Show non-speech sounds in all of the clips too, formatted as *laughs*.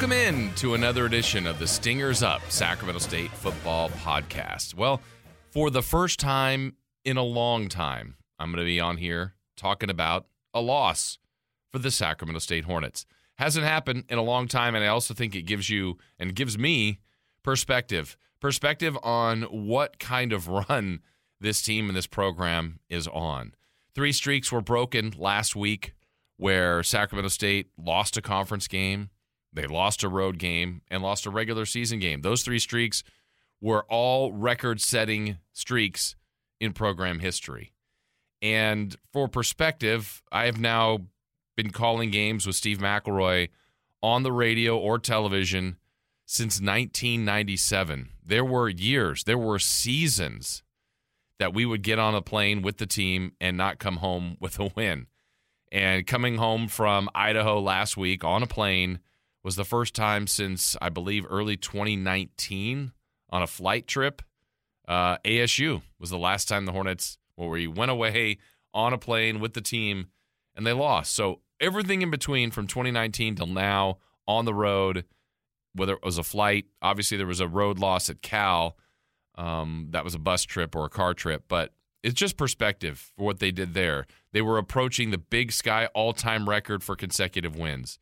Welcome in to another edition of the Stingers Up Sacramento State Football Podcast. Well, for the first time in a long time, I'm going to be on here talking about a loss for the Sacramento State Hornets. Hasn't happened in a long time, and I also think it gives you and gives me perspective. Perspective on what kind of run this team and this program is on. Three streaks were broken last week where Sacramento State lost a conference game they lost a road game and lost a regular season game. Those three streaks were all record setting streaks in program history. And for perspective, I have now been calling games with Steve McElroy on the radio or television since 1997. There were years, there were seasons that we would get on a plane with the team and not come home *laughs* with a win. And coming home from Idaho last week on a plane was the first time since I believe early 2019 on a flight trip. Uh, ASU was the last time the Hornets where we went away on a plane with the team and they lost. So everything in between from 2019 till now on the road, whether it was a flight, obviously there was a road loss at Cal. Um, that was a bus trip or a car trip, but it's just perspective for what they did there. They were approaching the Big Sky all time record for consecutive wins.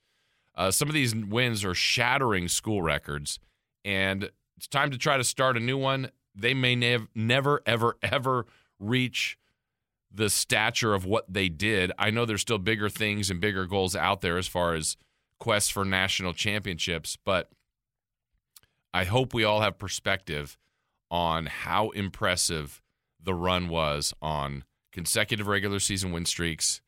Uh, some of these wins are shattering school records, and it's time to try to start a new one. They may nev- never, ever, *laughs* ever reach the stature of what they did. I know there's still bigger things and bigger goals out there as far as quests for national championships, but I hope we all have perspective on how impressive the run was on consecutive regular season win streaks,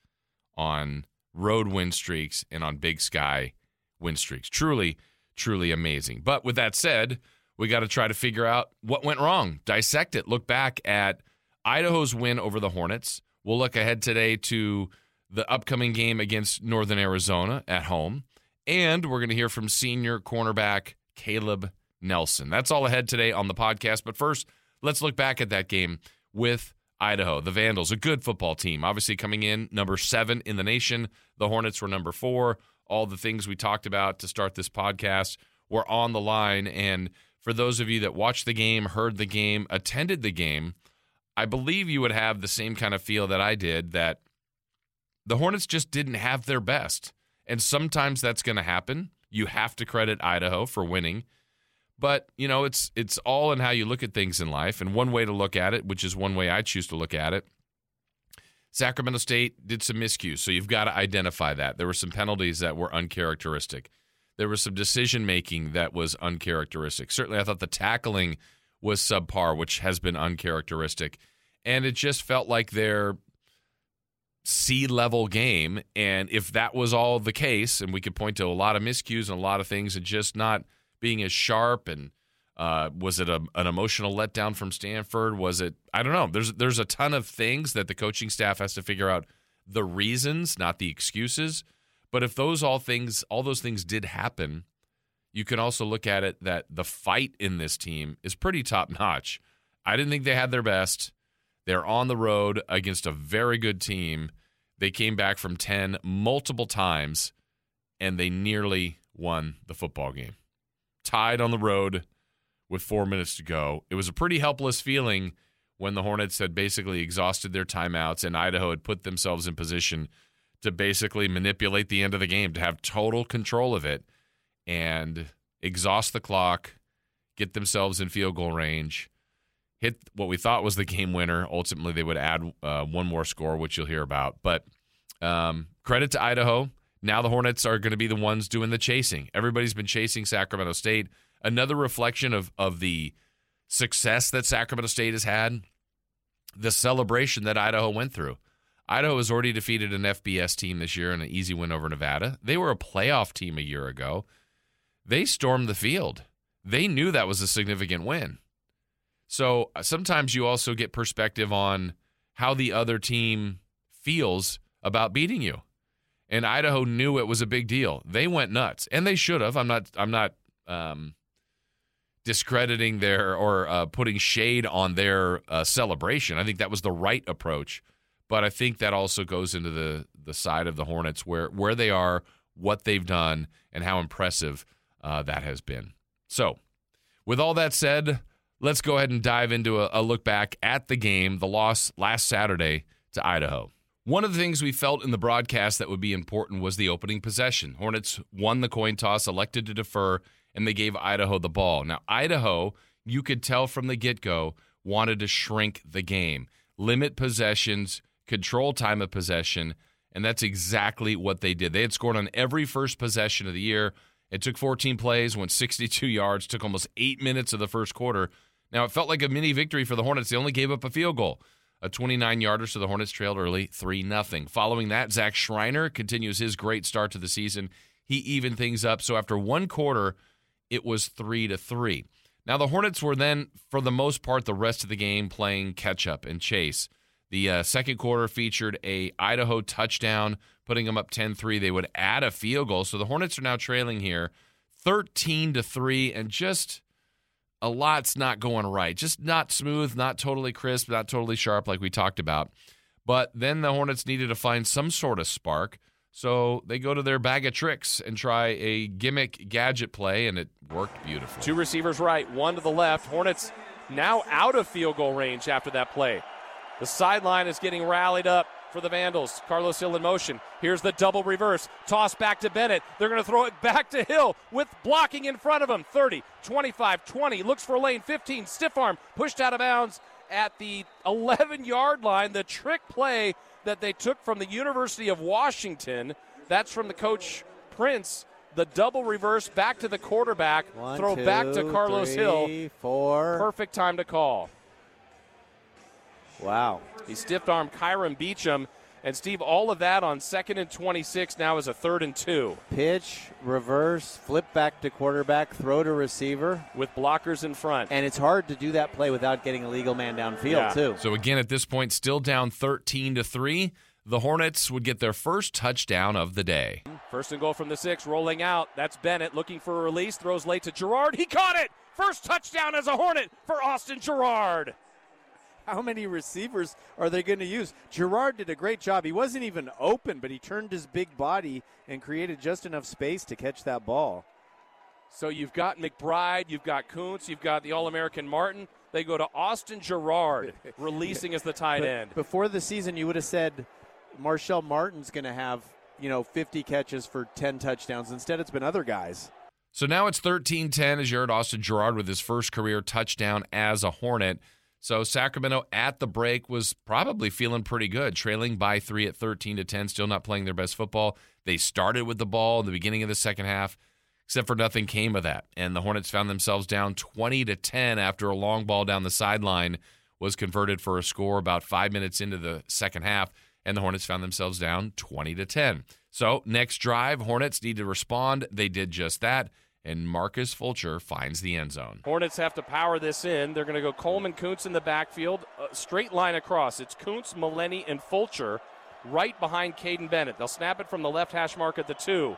on road win streaks, and on Big Sky win streaks. Truly, truly amazing. But with that said, we got to try to figure out what went wrong, dissect it, look back at Idaho's win over the Hornets. We'll look ahead today to the upcoming game against Northern Arizona at home. And we're going to hear from senior cornerback Caleb Nelson. That's all ahead today on the podcast. But first, let's look back at that game with Idaho, the Vandals, a good football team. Obviously, coming in number seven in the nation. The Hornets were number four all the things we talked about to start this podcast were on the line. And for those of you that watched the game, heard the game, attended the game, I believe you would have the same kind of feel that I did that the Hornets just didn't have their best. And sometimes that's going to happen. You have to credit Idaho for winning. But, you know, it's it's all in how you look at things in life. And one way to look at it, which is one way I choose to look at it, Sacramento State did some miscues, so you've got to identify that. There were some penalties that were uncharacteristic. There was some decision making that was uncharacteristic. Certainly, I thought the tackling was subpar, which has been uncharacteristic. And it just felt like their C level game. And if that was all the case, and we could point to a lot of miscues and a lot of things and just not being as sharp and uh, was it a, an emotional letdown from Stanford? Was it? I don't know. There's there's a ton of things that the coaching staff has to figure out the reasons, not the excuses. But if those all things, all those things did happen, you can also look at it that the fight in this team is pretty top notch. I didn't think they had their best. They're on the road against a very good team. They came back from 10 multiple times and they nearly won the football game. Tied on the road with four minutes to go. It was a pretty helpless feeling when the Hornets had basically exhausted their timeouts and Idaho had put themselves in position to basically manipulate the end of the game, to have total control of it and exhaust the clock, get themselves in field goal range, hit what we thought was the game winner. Ultimately, they would add uh, one more score, which you'll hear about. But um, credit to Idaho. Now the Hornets are going to be the ones doing the chasing. Everybody's been chasing Sacramento State another reflection of of the success that Sacramento State has had, the celebration that Idaho went through. Idaho has already defeated an FBS team this year in an easy win over Nevada. They were a playoff team a year ago. They stormed the field. They knew that was a significant win. So uh, sometimes you also get perspective on how the other team feels about beating you. And Idaho knew it was a big deal. They went nuts, and they should have. I'm not. I'm not um, discrediting their or uh, putting shade on their uh, celebration. I think that was the right approach, but I think that also goes into the the side of the Hornets where where they are, what they've done, and how impressive uh, that has been. So, with all that said, let's go ahead and dive into a, a look back at the game, the loss last Saturday to Idaho. One of the things we felt in the broadcast that would be important was the opening possession. Hornets won the coin toss, elected to defer, and they gave Idaho the ball. Now, Idaho, you could tell from the get go, wanted to shrink the game, limit possessions, control time of possession, and that's exactly what they did. They had scored on every first possession of the year. It took 14 plays, went 62 yards, took almost eight minutes of the first quarter. Now, it felt like a mini victory for the Hornets. They only gave up a field goal, a 29 yarder, so the Hornets trailed early 3 0. Following that, Zach Schreiner continues his great start to the season. He evened things up. So after one quarter, it was 3 to 3. Now, the Hornets were then, for the most part, the rest of the game playing catch up and chase. The uh, second quarter featured a Idaho touchdown, putting them up 10-3. They would add a field goal, so the Hornets are now trailing here 13 to 3 and just a lot's not going right. Just not smooth, not totally crisp, not totally sharp like we talked about. But then the Hornets needed to find some sort of spark. So they go to their bag of tricks and try a gimmick gadget play, and it worked beautifully. Two receivers right, one to the left. Hornets now out of field goal range after that play. The sideline is getting rallied up for the Vandals. Carlos Hill in motion. Here's the double reverse. Toss back to Bennett. They're going to throw it *laughs* back to Hill with blocking in front of him. 30, 25, 20. Looks for lane 15. Stiff arm pushed out of bounds at the 11 yard line. The trick play that they took from the University of Washington. That's from the coach Prince. The double reverse back to the quarterback. One, throw two, back to Carlos three, Hill. Four. Perfect time to call. Wow. He stiff armed Kyron Beecham. And Steve, all of that on second and 26 now is a third and two. Pitch, reverse, flip back to quarterback, throw to receiver. With blockers in front. And it's hard to do that play without getting a legal man downfield, Yeah. too. So again, at this point, still down 13 to 3. The Hornets would get their first touchdown of the day. First and goal from the six, rolling out. That's Bennett looking for a release, throws late to Gerard. He caught it! First touchdown as a Hornet for Austin Gerard. How many receivers are they going to use? Gerard did a great job. He wasn't even open, but he turned his big body and created just enough space to catch that ball. So you've got McBride, you've got Kuntz, you've got the All American Martin. They go to Austin Gerard, *laughs* releasing as the tight But end. Before the season, you would have said Marshall Martin's going to have, you know, 50 catches for 10 touchdowns. Instead, it's been other guys. So now it's 13 10 as you heard Austin Gerard with his first career touchdown as a Hornet. So Sacramento at the break was probably feeling pretty good, trailing by three at 13 to 10, still not playing their best football. They started with the ball in the beginning of the second half, except for nothing came of that. And the Hornets found themselves down 20 to 10 after a long ball down the sideline was converted for a score about five minutes into the second half. And the Hornets found themselves down 20 to 10. So next drive, Hornets need to respond. They did just that and Marcus Fulcher finds the end zone. Hornets have to power this in. They're going to go Coleman Kuntz in the backfield, a straight line across. It's Kuntz, Maleni, and Fulcher right behind Kaiden Bennett. They'll snap it from the left hash mark at the two.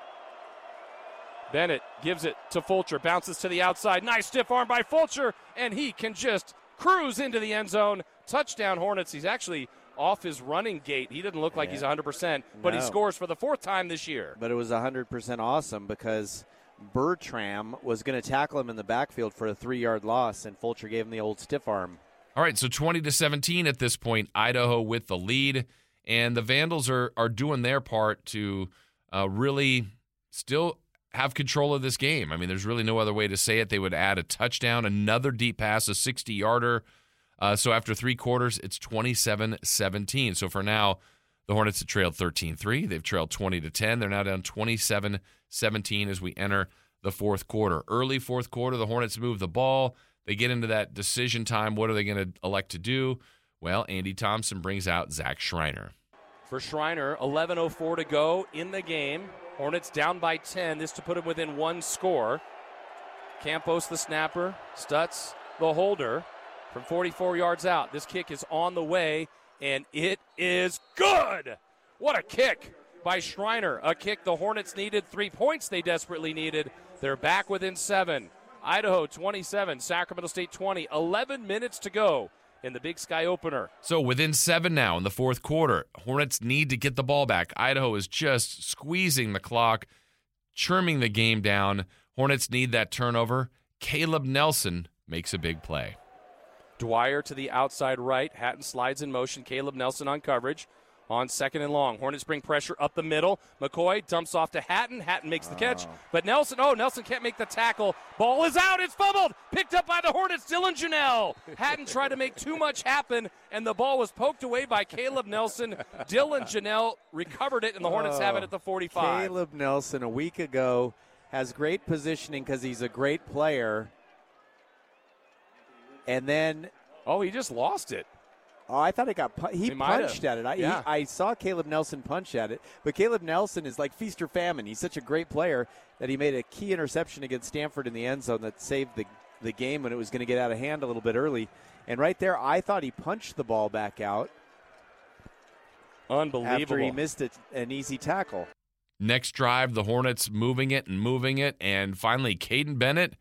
Bennett gives it to Fulcher, bounces to the outside. Nice stiff arm by Fulcher, and he can just cruise into the end zone. Touchdown Hornets. He's actually off his running gait. He didn't look like Yeah. he's 100%, but he scores for the fourth time this year. But it was 100% awesome because Bertram was going to tackle him in the backfield for a three yard loss, and Fulcher gave him the old stiff arm. All right, so 20 to 17 at this point, Idaho with the lead, and the Vandals are are doing their part to uh, really still have control of this game. I mean, there's really no other way to say it. They would add a touchdown, another deep pass, a 60 yarder. Uh, so after three quarters, it's 27 17. So for now, the Hornets have trailed 13 3. They've trailed 20 to 10. They're now down 27 17 as we enter the fourth quarter. Early fourth quarter, the Hornets move the ball. They get into that decision time. What are they going to elect to do? Well, Andy Thompson brings out Zach Schreiner. For Schreiner, 11.04 to go in the game. Hornets down by 10. This to put them within one score. Campos, the snapper. Stutz, the holder. From 44 yards out. This kick is on the way, and it is good. What a kick by Schreiner. A kick the Hornets needed. Three points they desperately needed. They're back within seven. Idaho 27, Sacramento State 20. 11 minutes to go in the Big Sky opener. So within seven now in the fourth quarter, Hornets need to get the ball back. Idaho is just squeezing the clock, churning the game down. Hornets need that turnover. Caleb Nelson makes a big play. Dwyer to the outside right. Hatton slides in motion. Caleb Nelson on coverage on second and long. Hornets bring pressure up the middle. McCoy dumps off to Hatton. Hatton makes the catch. Oh. But Nelson, oh, Nelson can't make the tackle. Ball is out. It's fumbled. Picked up by the Hornets. Dylan Janelle. Hatton tried to make too much happen, and the ball was poked away by Caleb Nelson. Dylan Janelle recovered it, and the Hornets have it at the 45. Caleb Nelson, a week ago, has great positioning because he's a great player. And then Oh, he just lost it. Oh, I thought it got pu- he, He have. punched at it. I, he- Yeah. I saw Caleb Nelson punch at it, but Caleb Nelson is like feast or famine. He's such a great player that he made a key interception against Stanford in the end zone that saved the the game when it was going to get out of hand a little bit early. And right there, I thought he punched the ball back out Unbelievable. after he missed it, an easy tackle. Next drive, the Hornets moving it and moving it, and finally, Kaiden Bennett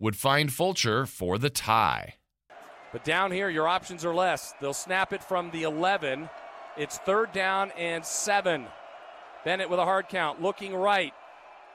would find Fulcher for the tie. But down here, your options are less. They'll snap it from the 11. It's third down and seven. Bennett with a hard count, looking right.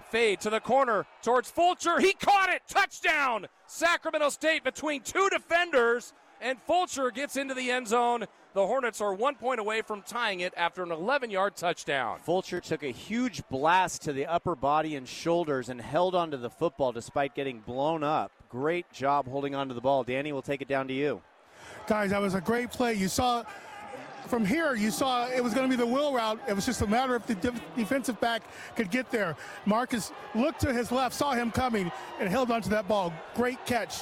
Fade to the corner towards Fulcher. He caught it. Touchdown. Sacramento State between two defenders, and Fulcher gets into the end zone. The Hornets are one point away from tying it after an 11 yard touchdown. Fulcher took a huge blast to the upper body and shoulders and held onto the football despite getting blown up. Great job holding on to the ball. Danny we'll take it down to you. Guys, that was a great play. You saw from here, you saw it was going to be the wheel route. It was just a matter if the def- defensive back could get there. Marcus looked to his left, saw him coming, and held onto that ball. Great catch.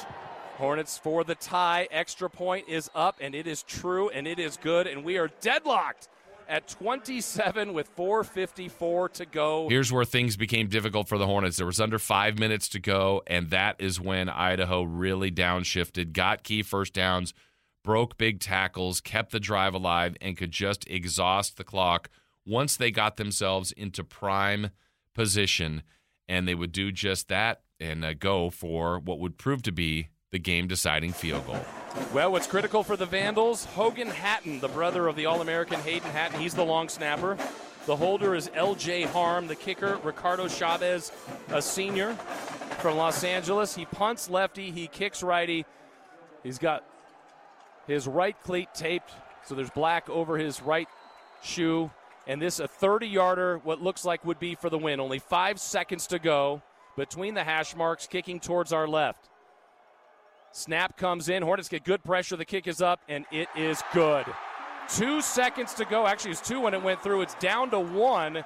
Hornets for the tie. Extra point is up, and it is true, and it is good, and we are deadlocked at 27 with 4.54 to go. Here's where things became difficult for the Hornets. There was under five minutes to go, and that is when Idaho really downshifted, got key first downs, broke big tackles, kept the drive alive, and could just exhaust the clock once they got themselves into prime position. And they would do just that and uh, go for what would prove to be the game deciding field goal. Well, what's critical for the Vandals? Hogan Hatton, the brother of the All American Hayden Hatton. He's the long snapper. The holder is L.J. Harm. The kicker, Ricardo Chavez, a senior from Los Angeles. He punts lefty, he kicks righty. He's got his right cleat taped, so there's black over his right shoe. And this a 30 yarder, what looks like would be for the win. Only five seconds to go between the hash marks, kicking towards our left. Snap comes in. Hornets get good pressure. The kick is up, and it is good. Two seconds to go. Actually, it's two when it went through. It's down to one,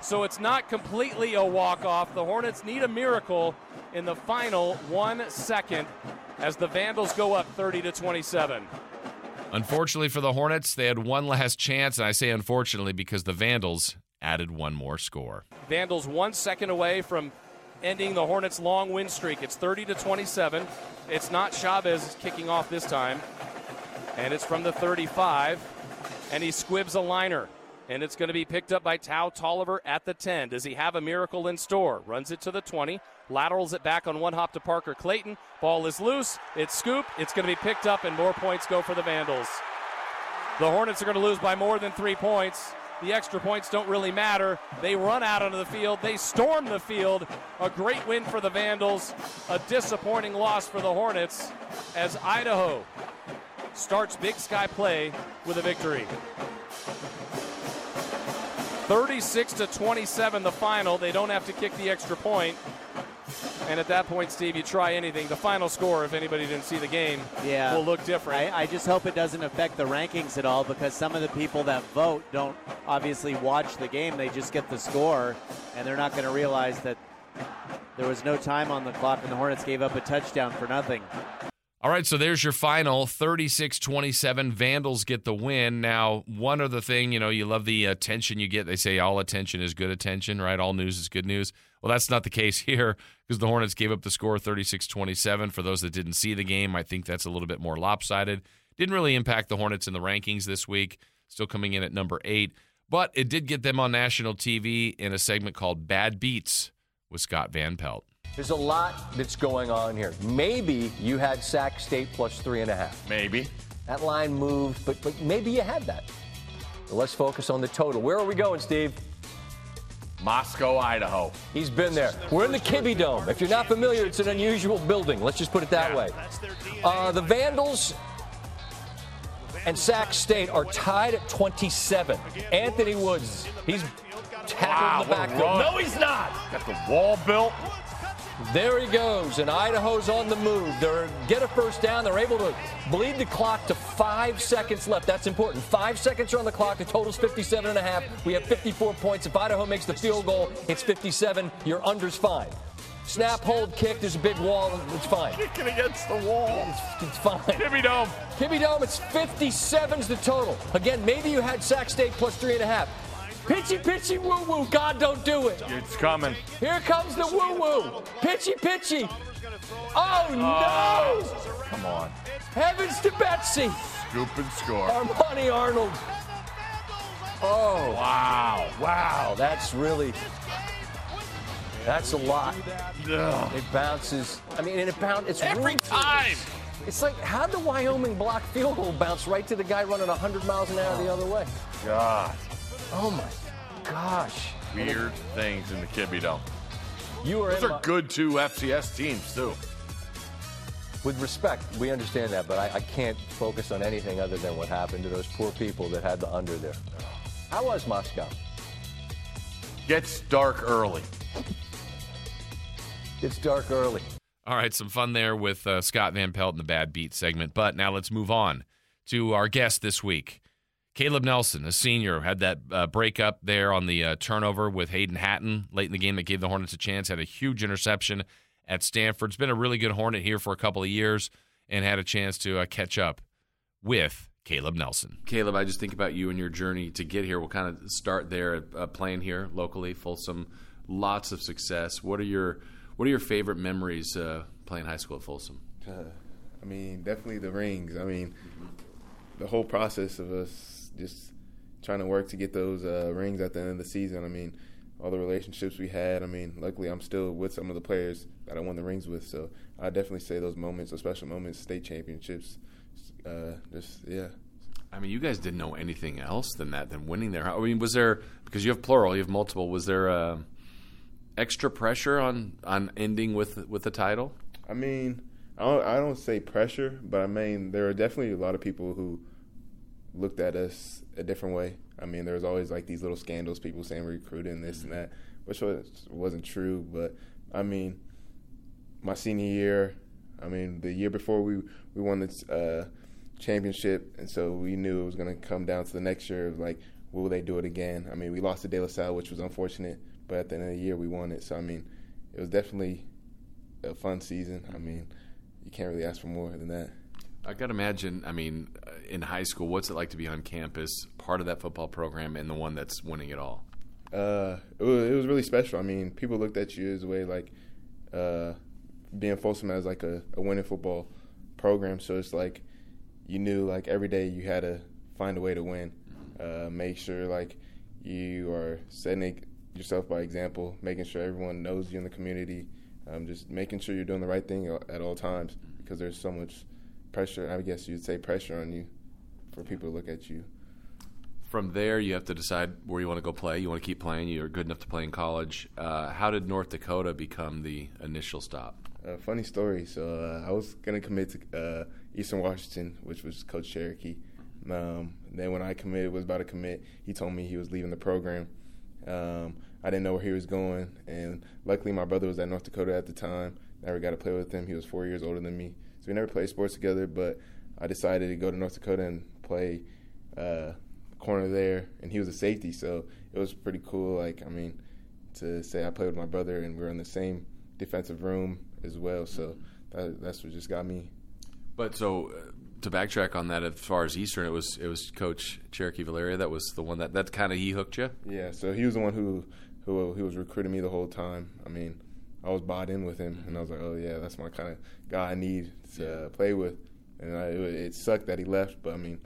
so it's not completely a walk off. The Hornets need a miracle in the final one second as the Vandals go up 30 to 27. Unfortunately for the Hornets, they had one last chance, and I say unfortunately because the Vandals added one more score. Vandals one second away from ending the Hornets' long win streak. It's 30 to 27. It's not Chavez kicking off this time, and it's from the 35, and he squibs a liner. And it's going to be picked up by Tao Tolliver at the 10. Does he have a miracle in store? Runs it to the 20, laterals it back on one hop to Parker Clayton. Ball is loose. It's scoop. It's going to be picked up, and more points go for the Vandals. The Hornets are going to lose by more than three points. The extra points don't really matter. They run out onto the field. They storm the field. A great win for the Vandals. A disappointing loss for the Hornets as Idaho starts Big Sky play with a victory. 36 to 27 the final. They don't have to kick the extra point. And at that point, Steve, you try anything. The final score, if anybody didn't see the game, Yeah. will look different. I, I just hope it doesn't affect the rankings at all because some of the people that vote don't obviously watch the game. They just get the score, and they're not going to realize that there was no time on the clock and the Hornets gave up a touchdown for nothing. All right, so there's your final 36 27. Vandals get the win. Now, one other thing, you know, you love the attention you get. They say all attention is good attention, right? All news is good news. Well, that's not the case *laughs* here because the Hornets gave up the score 36 27. For those that didn't see the game, I think that's a little bit more lopsided. Didn't really impact the Hornets in the rankings this week, still coming in at number eight. But it did get them on national TV in a segment called Bad Beats with Scott Van Pelt. There's a lot that's going on here. Maybe you had Sac State plus three and a half. Maybe. That line moved, but, but maybe you had that. So let's focus on the total. Where are we going, Steve? Moscow, Idaho. He's been there. We're in the Kibby Dome. If you're not familiar, it's an unusual building. Let's just put it that way. Uh, the Vandals and Sac State are tied at 27. Anthony Woods, he's tackled in the Wow, backfield. No, he's not. Got the wall built. There he goes, and Idaho's on the move. They get a first down. They're able to bleed the clock to five seconds left. That's important. Five seconds are on the clock. The total's 57 and a half. We have 54 points. If Idaho makes the field goal, it's 57. Your under's fine. Snap, hold, kick. There's a big wall. It's fine. Kicking against the wall. It's, it's fine. Kibby Dome. Kibby Dome, it's 57's the total. Again, maybe you had Sac State plus three and a half. Pitchy, pitchy, woo woo. God, don't do it. It's coming. Here comes the woo woo. Pitchy, pitchy. Oh, oh, no. Come on. Heavens to Betsy. Scoop and score. Armani Arnold. Oh, wow. Wow. That's really. That's a lot. It bounces. I mean, and it bounces. It's Every time. It's like, how the Wyoming block field goal bounce right to the guy running 100 miles an hour the oh. other way? God. Oh, my gosh. Weird things in the Kibby Dome. You are Those are my- good two FCS teams, too. With respect, we understand that, but I, I can't focus on anything other than what happened to those poor people that had the under there. How was Moscow? Gets dark early. It's dark early. All right, some fun there with uh, Scott Van Pelt in the Bad Beat segment. But now let's move on to our guest this week. Caleb Nelson, a senior, had that uh, breakup there on the uh, turnover with Hayden Hatton late in the game that gave the Hornets a chance. Had a huge interception at Stanford. It's been a really good Hornet here for a couple of years and had a chance to uh, catch up with Caleb Nelson. Caleb, I just think about you and your journey to get here. We'll kind of start there, uh, playing here locally, Folsom. Lots of success. What are your What are your favorite memories uh, playing high school at Folsom? Uh, I mean, definitely the rings. I mean, the whole process of us just trying to work to get those uh, rings at the end of the season. I mean, all the relationships we had. I mean, luckily I'm still with some of the players that I won the rings with. So I definitely say those moments, those special moments, state championships. Uh, just yeah. I mean, you guys didn't know anything else than that, than winning there. I mean, was there because you have plural, you have multiple? Was there uh, extra pressure on on ending with with the title? I mean, I don't, I don't say pressure, but I mean there are definitely a lot of people who looked at us a different way. I mean, there was always like these little scandals, people saying we're recruiting this and that, which was, wasn't true. But I mean, my senior year, I mean, the year before we we won this uh, championship, and so we knew it was going to come down to the next year like, will they do it again? I mean, we lost to De La Salle, which was unfortunate, but at the end of the year, we won it. So I mean, it was definitely a fun season. I mean, you can't really ask for more than that. I got to imagine. I mean, uh, in high school, what's it like to be on campus, part of that football program, and the one that's winning it all? Uh, it was, really special. I mean, people looked at you as a way like uh, being Folsom as like a, a winning football program. So it's like you knew like every day you had to find a way to win. Uh, make sure like you are setting yourself by example, making sure everyone knows you in the community, um, just making sure you're doing the right thing at all times because there's so much pressure. I guess you'd say pressure on you for people to look at you. From there, you have to decide where you want to go play. You want to keep playing. You're good enough to play in college. Uh, how did North Dakota become the initial stop? Uh, funny story. So uh, I was gonna commit to uh, Eastern Washington, which was Coach Cherokee. Um, then when I committed, was about to commit, he told me he was leaving the program. Um, I didn't know where he was going, and luckily my brother was at North Dakota at the time. Never got to play with him. He was four years older than me, so we never played sports together. But I decided to go to North Dakota and play uh, corner there, and he was a safety, so it was pretty cool. Like I mean, to say I played with my brother and we were in the same defensive room as well. So that, that's what just got me. But so uh, to backtrack on that, as far as Eastern, it was it was Coach Cherokee Valeria that was the one that that kind of he hooked you. Yeah, so he was the one who who who was recruiting me the whole time. I mean, I was bought in with him, and I was like, oh yeah, that's my kind of guy I need to uh, play with. And I, it, it sucked that he left, but I mean,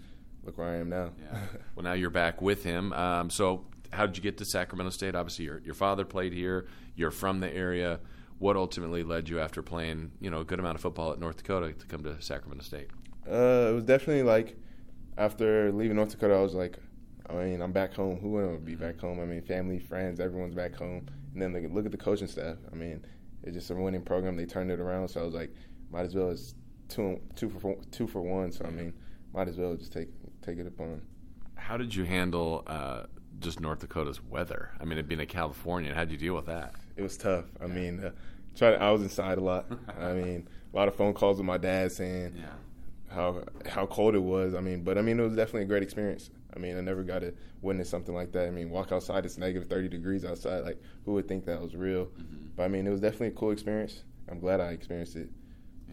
look where I am now. Yeah. well, now you're back with him. Um, so how did you get to Sacramento State? Obviously, your your father played here. You're from the area. What ultimately led you after playing, you know, a good amount of football at North Dakota to come to Sacramento State? Uh, it was definitely like after leaving North Dakota, I was like, I mean, I'm back home. Who wouldn't be back home? I mean, family, friends, everyone's back home. And then look, look at the coaching staff. I mean, it's just a winning program. They turned it around. So I was like, might as well. It's two two for two for one. So I mean, might as well just take take it upon. How did you handle uh, just North Dakota's weather? I mean, it being a California, how did you deal with that? It was tough. I mean, uh, try. I was inside a lot. I *laughs* mean, a lot of phone calls with my dad saying Yeah. how how cold it was. I mean, but I mean, it was definitely a great experience. I mean, I never got to witness something like that. I mean, walk outside, it's negative 30 degrees outside. Like, who would think that was real? But I mean, it was definitely a cool experience. I'm glad I experienced it.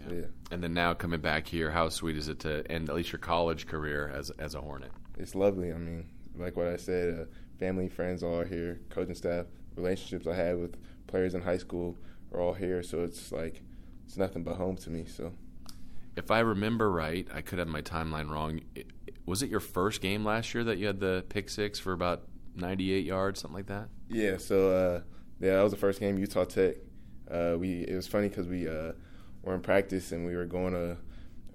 So, yeah. And then now coming back here, how sweet is it to end at least your college career as as a Hornet? It's lovely. I mean, like what I said, uh, family, friends all are here, coaching staff, relationships I had with players in high school are all here. So it's like, it's nothing but home to me. So If I remember right, I could have my timeline wrong. It, was it your first game last year that you had the pick six for about 98 yards, something like that? Yeah, so uh, yeah, that was the first game Utah Tech. Uh, we it was funny because we uh, were in practice and we were going to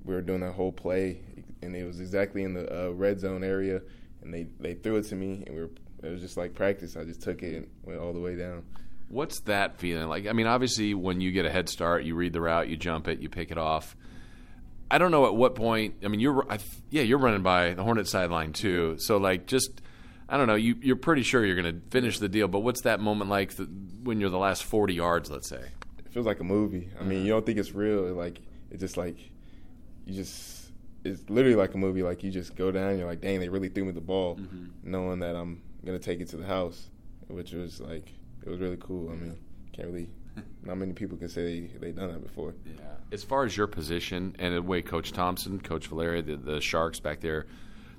we were doing that whole play and it was exactly in the uh, red zone area and they they threw it to me and we were it was just like practice. I just took it and went all the way down. What's that feeling like? I mean, obviously, when you get a head start, you read the route, you jump it, you pick it off. I don't know at what point. I mean, you're I, yeah, you're running by the Hornet sideline too. So like, just I don't know. You you're pretty sure you're going to finish the deal, but what's that moment like th- when you're the last 40 yards, let's say? It feels like a movie. I mean, you don't think it's real. It, like it's just like you just it's literally like a movie. Like you just go down, you're like, dang, they really threw me the ball, mm-hmm. knowing that I'm gonna take it to the house, which was like it was really cool. I mean, can't really. *laughs* Not many people can say they they done that before. Yeah. As far as your position and the way Coach Thompson, Coach Valeria, the, the Sharks back there,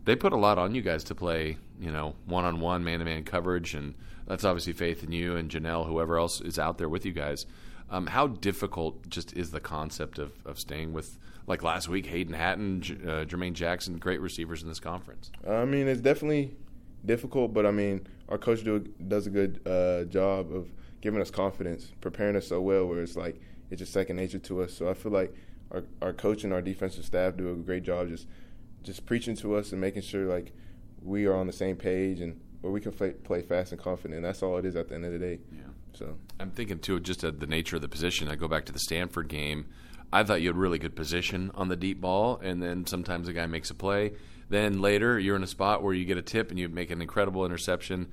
they put a lot on you guys to play, you know, one on one, man to man coverage, and that's obviously faith in you and Janelle, whoever else is out there with you guys. Um, how difficult just is the concept of, of staying with, like last week, Hayden Hatton, J- uh, Jermaine Jackson, great receivers in this conference? I mean, it's definitely difficult, but I mean, our coach do, does a good uh, job of giving us confidence, preparing us so well, where it's like it's just second nature to us. So I feel like our our coach and our defensive staff do a great job just just preaching to us and making sure like we are on the same page and where we can play, play fast and confident. And that's all it is at the end of the day. Yeah. So I'm thinking too, just at the nature of the position. I go back to the Stanford game. I thought you had really good position on the deep ball, and then sometimes a guy makes a play. Then later, you're in a spot where you get a tip and you make an incredible interception.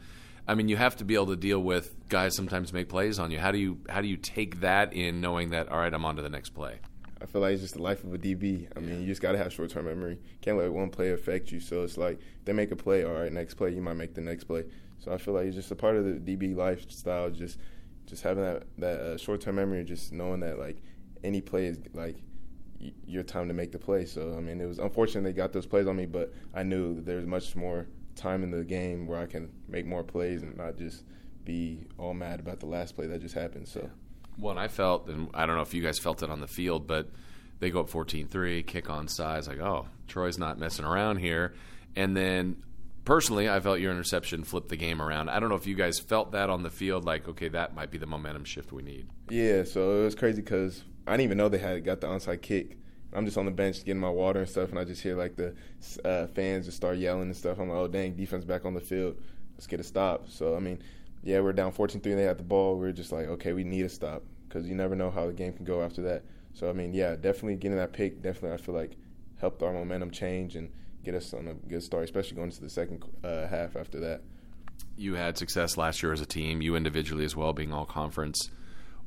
I mean, you have to be able to deal with guys sometimes make plays on you. How do you how do you take that in, knowing that all right, I'm on to the next play? I feel like it's just the life of a DB. I mean, you just got to have short term memory. Can't let one play affect you. So it's like they make a play, all right, next play, you might make the next play. So I feel like it's just a part of the DB lifestyle. Just just having that that uh, short term memory, just knowing that like any play is like y- your time to make the play. So I mean, it was unfortunate they got those plays on me, but I knew that was much more time in the game where I can make more plays and not just be all mad about the last play that just happened. So. Well, and I felt, and I don't know if you guys felt it on the field, but they go up 14-3, kick on size, like, oh, Troy's not messing around here. And then personally, I felt your interception flipped the game around. I don't know if you guys felt that on the field, like, okay, that might be the momentum shift we need. Yeah, so it was crazy because I didn't even know they had got the onside kick. I'm just on the bench getting my water and stuff, and I just hear like the uh, fans just start yelling and stuff. I'm like, oh dang, defense back on the field. Let's get a stop. So I mean, yeah, we're down 14-3. They had the ball. We are just like, okay, we need a stop because you never know how the game can go after that. So I mean, yeah, definitely getting that pick. Definitely, I feel like helped our momentum change and get us on a good start, especially going into the second uh, half after that. You had success last year as a team, you individually as well, being all conference.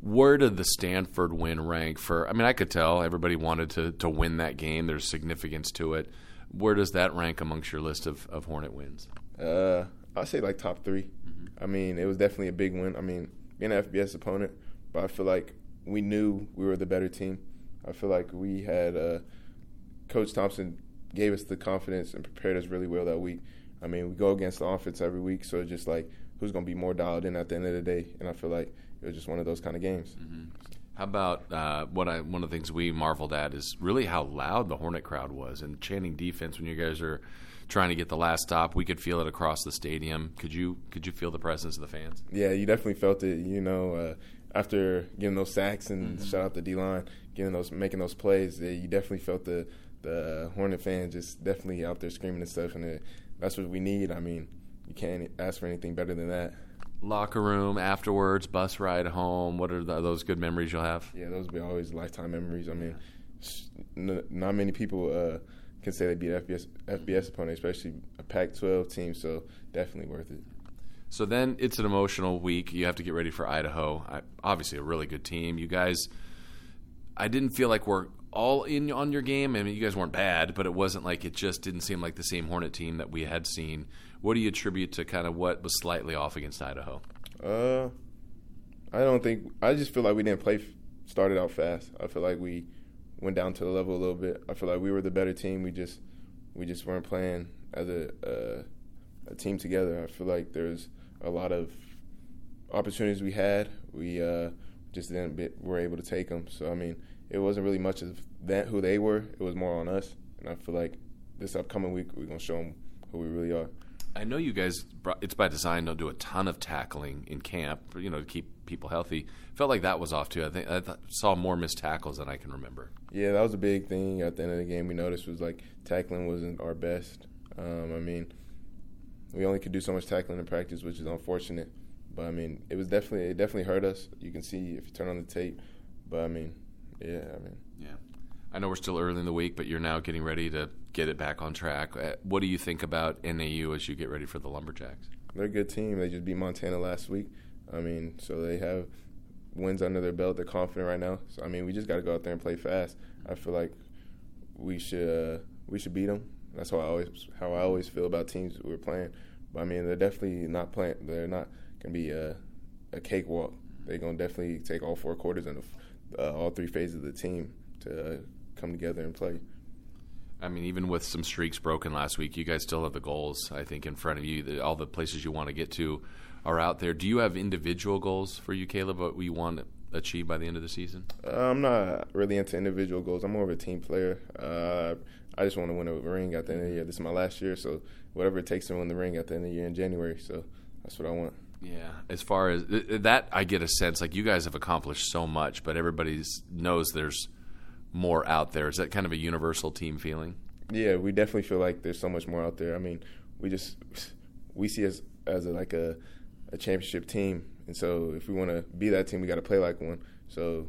Where did the Stanford win rank for? I mean, I could tell everybody wanted to, to win that game. There's significance to it. Where does that rank amongst your list of, of Hornet wins? Uh, I'd say like top 3 I mean, it was definitely a big win. I mean, being an FBS opponent, but I feel like we knew we were the better team. I feel like we had uh, Coach Thompson gave us the confidence and prepared us really well that week. I mean, we go against the offense every week, so it's just like who's going to be more dialed in at the end of the day. And I feel like it was just one of those kind of games. How about uh, what I one of the things we marveled at is really how loud the Hornet crowd was and chanting defense when you guys are trying to get the last stop. We could feel it across the stadium. Could you could you feel the presence of the fans? Yeah, you definitely felt it. You know, uh, after getting those sacks and shout out the D line, getting those making those plays, you definitely felt the the Hornet fans just definitely out there screaming and stuff, and it, that's what we need. I mean, you can't ask for anything better than that. Locker room afterwards, bus ride home. What are the, those good memories you'll have? Yeah, those will be always lifetime memories. I mean, n- not many people uh, can say they beat FBS FBS opponent, especially a Pac-12 team. So definitely worth it. So then it's an emotional week. You have to get ready for Idaho. I, obviously, a really good team. You guys, I didn't feel like we're all in on your game. I mean, you guys weren't bad, but it wasn't like it just didn't seem like the same Hornet team that we had seen. What do you attribute to kind of what was slightly off against Idaho? Uh, I don't think. I just feel like we didn't play. Started out fast. I feel like we went down to the level a little bit. I feel like we were the better team. We just we just weren't playing as a uh, a team together. I feel like there's a lot of opportunities we had. We uh, just didn't be, were able to take them. So I mean, it wasn't really much of that who they were. It was more on us. And I feel like this upcoming week we're gonna show them who we really are. I know you guys. It's by design. Don't do a ton of tackling in camp, you know, to keep people healthy. Felt like that was off too. I think I th- saw more missed tackles than I can remember. Yeah, that was a big thing at the end of the game. We noticed was like tackling wasn't our best. Um, I mean, we only could do so much tackling in practice, which is unfortunate. But I mean, it was definitely it definitely hurt us. You can see if you turn on the tape. But I mean, yeah, I mean, yeah. I know we're still early in the week, but you're now getting ready to get it back on track. Uh, what do you think about NAU as you get ready for the Lumberjacks? They're a good team. They just beat Montana last week. I mean, so they have wins under their belt. They're confident right now. So I mean, we just got to go out there and play fast. I feel like we should uh, we should beat them. That's how I always how I always feel about teams we're playing. But I mean, they're definitely not playing. They're not gonna be a, a cakewalk. They're gonna definitely take all four quarters and uh, all three phases of the team to uh, come together and play. I mean, even with some streaks broken last week, you guys still have the goals. I think in front of you, the, all the places you want to get to are out there. Do you have individual goals for you, Caleb? What we want to achieve by the end of the season? Uh, I'm not really into individual goals. I'm more of a team player. Uh, I just want to win a ring at the end of the year. This is my last year, so whatever it takes to win the ring at the end of the year in January. So that's what I want. Yeah, as far as that, I get a sense like you guys have accomplished so much, but everybody knows there's more out there. Is that kind of a universal team feeling? Yeah, we definitely feel like there's so much more out there. I mean, we just we see us as a, like a, a championship team, and so if we want to be that team, we got to play like one. So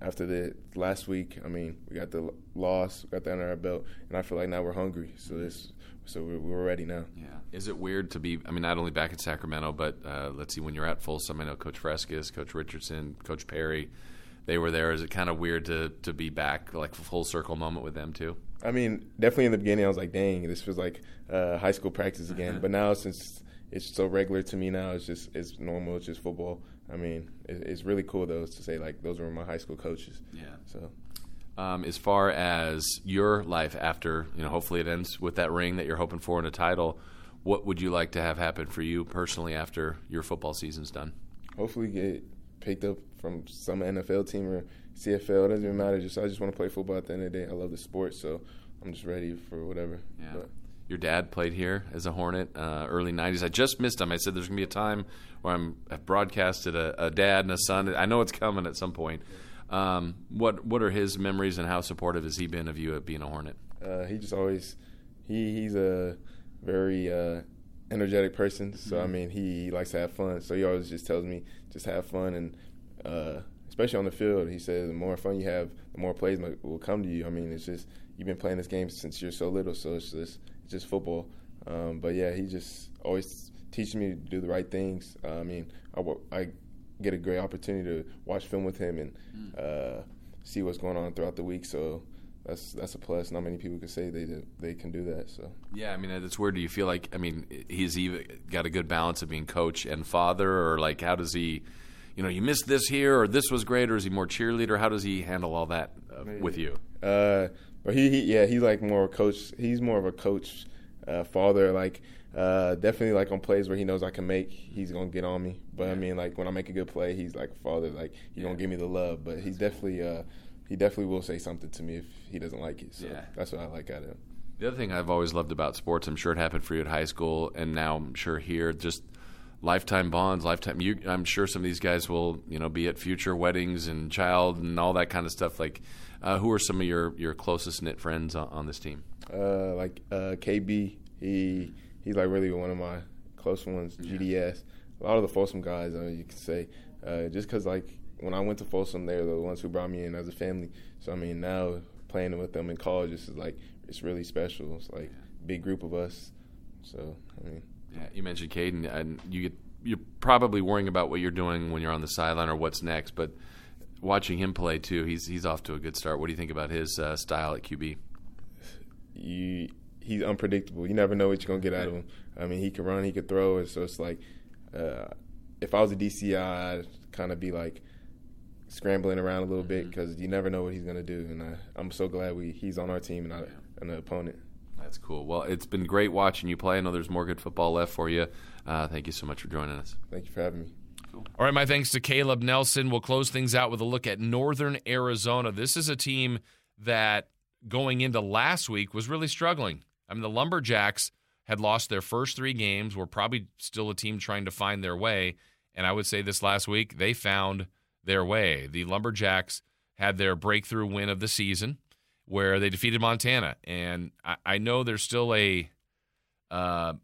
after the last week, I mean, we got the loss, got that under our belt, and I feel like now we're hungry. So this, so we're, we're ready now. Yeah. Is it weird to be? I mean, not only back in Sacramento, but uh, let's see, when you're at Folsom, I know Coach Frescas, Coach Richardson, Coach Perry, they were there. Is it kind of weird to to be back, like full circle moment with them too? I mean, definitely in the beginning, I was like, "Dang, this was like uh, high school practice again." *laughs* but now, since it's so regular to me now, it's just it's normal. It's just football. I mean, it, it's really cool though to say like those were my high school coaches. Yeah. So. Um, as far as your life after, you know, hopefully it ends with that ring that you're hoping for and a title. What would you like to have happen for you personally after your football season's done? Hopefully, get picked up from some NFL team or CFL. It doesn't even matter. Just I just want to play football at the end of the day. I love the sport, so I'm just ready for whatever. Yeah. But. Your dad played here as a Hornet, uh, early '90s. I just missed him. I said there's gonna be a time where I'm I've broadcasted a, a dad and a son. I know it's coming at some point. Um, what what are his memories and how supportive has he been of you at being a Hornet? Uh, he just always he he's a very uh, energetic person. So mm-hmm. I mean, he, he, likes to have fun. So he always just tells me just have fun, and uh, especially on the field, he says the more fun you have, the more plays will come to you. I mean, it's just you've been playing this game since you're so little, so it's just it's just football. Um, but yeah, he just always teaches me to do the right things. Uh, I mean, I, I get a great opportunity to watch film with him and mm. uh, see what's going on throughout the week. So that's that's a plus. Not many people can say they they can do that. So yeah, I mean it's weird. Do you feel like I mean he's even got a good balance of being coach and father, or like how does he? You know, you missed this here, or this was great, or is he more cheerleader? How does he handle all that uh, with you? Uh, but he, he, yeah, he's like more coach. He's more of a coach, uh, father. Like uh, definitely like on plays where he knows I can make, he's gonna get on me. But yeah. I mean, like when I make a good play, he's like father. Like he yeah. gonna give me the love. But he's definitely uh, he definitely will say something to me if he doesn't like it. So yeah. that's what I like out of him. The other thing I've always loved about sports, I'm sure it happened for you at high school, and now I'm sure here, just lifetime bonds, lifetime. You, I'm sure some of these guys will, you know, be at future weddings and child and all that kind of stuff. Like, uh, who are some of your your closest knit friends on, on this team? Uh, like uh, KB, he he's like really one of my close ones. GDS, a lot of the Folsom guys, uh, you can say, uh, just because like when I went to Folsom, they're the ones who brought me in as a family. So I mean, now playing with them in college is like it's really special. It's like big group of us. So I mean, Yeah, you mentioned Kaiden, and you get you're probably worrying about what you're doing when you're on the sideline or what's next. But watching him play too, he's he's off to a good start. What do you think about his uh, style at QB? you he's unpredictable. You never know what you're gonna get out of him. I mean, he can run, he could throw, and so it's like uh, if I was a DCI, I'd kind of be like scrambling around a little bit because you never know what he's gonna do. And I, I'm so glad we he's on our team and not an opponent. That's cool. Well, it's been great watching you play. I know there's more good football left for you. Uh, thank you so much for joining us. Thank you for having me. All right, my thanks to Caleb Nelson. We'll close things out with a look at Northern Arizona. This is a team that going into last week was really struggling. I mean, the Lumberjacks had lost their first three games, were probably still a team trying to find their way. And I would say this last week, they found their way. The Lumberjacks had their breakthrough win of the season where they defeated Montana. And I, I know there's still a. Uh,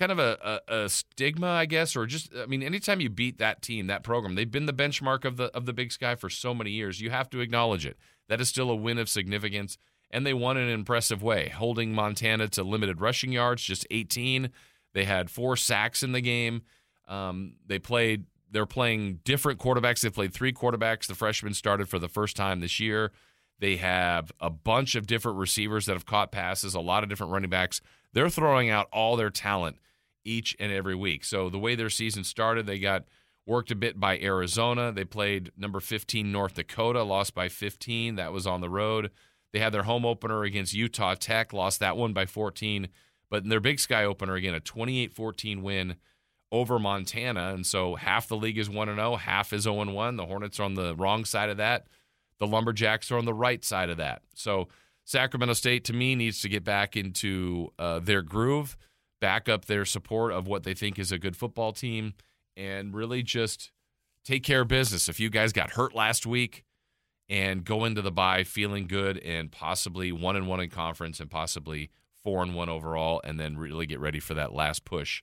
kind of a, a, a, stigma, I guess, or just I mean, anytime you beat that team, that program, they've been the benchmark of the of the Big Sky for so many years. You have to acknowledge it. That is still a win of significance, and they won in an impressive way, holding Montana to limited rushing yards, just 18. They had four sacks in the game. Um, they played. They're playing different quarterbacks. They played three quarterbacks. The freshmen started for the first time this year. They have a bunch of different receivers that have caught passes, a lot of different running backs. They're throwing out all their talent each and every week. So the way their season started, they got worked a bit by Arizona. They played number 15 North Dakota, lost by 15. That was on the road. They had their home opener against Utah Tech, lost that one by 14. But in their Big Sky opener, again, a 28 14 win over Montana. And so half the league is 1 0, half is 0 1. The Hornets are on the wrong side of that. The Lumberjacks are on the right side of that. So Sacramento State, to me, needs to get back into uh, their groove back up their support of what they think is a good football team and really just take care of business. If you guys got hurt last week and go into the bye feeling good and possibly one and one in conference and possibly four and one overall, and then really get ready for that last push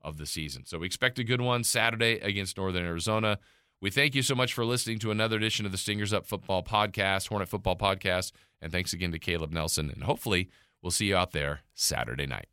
of the season. So we expect a good one Saturday against Northern Arizona. We thank you so much for listening to another edition of the Stingers Up Football Podcast, Hornet Football Podcast, and thanks again to Caleb Nelson. And hopefully, we'll see you out there Saturday night.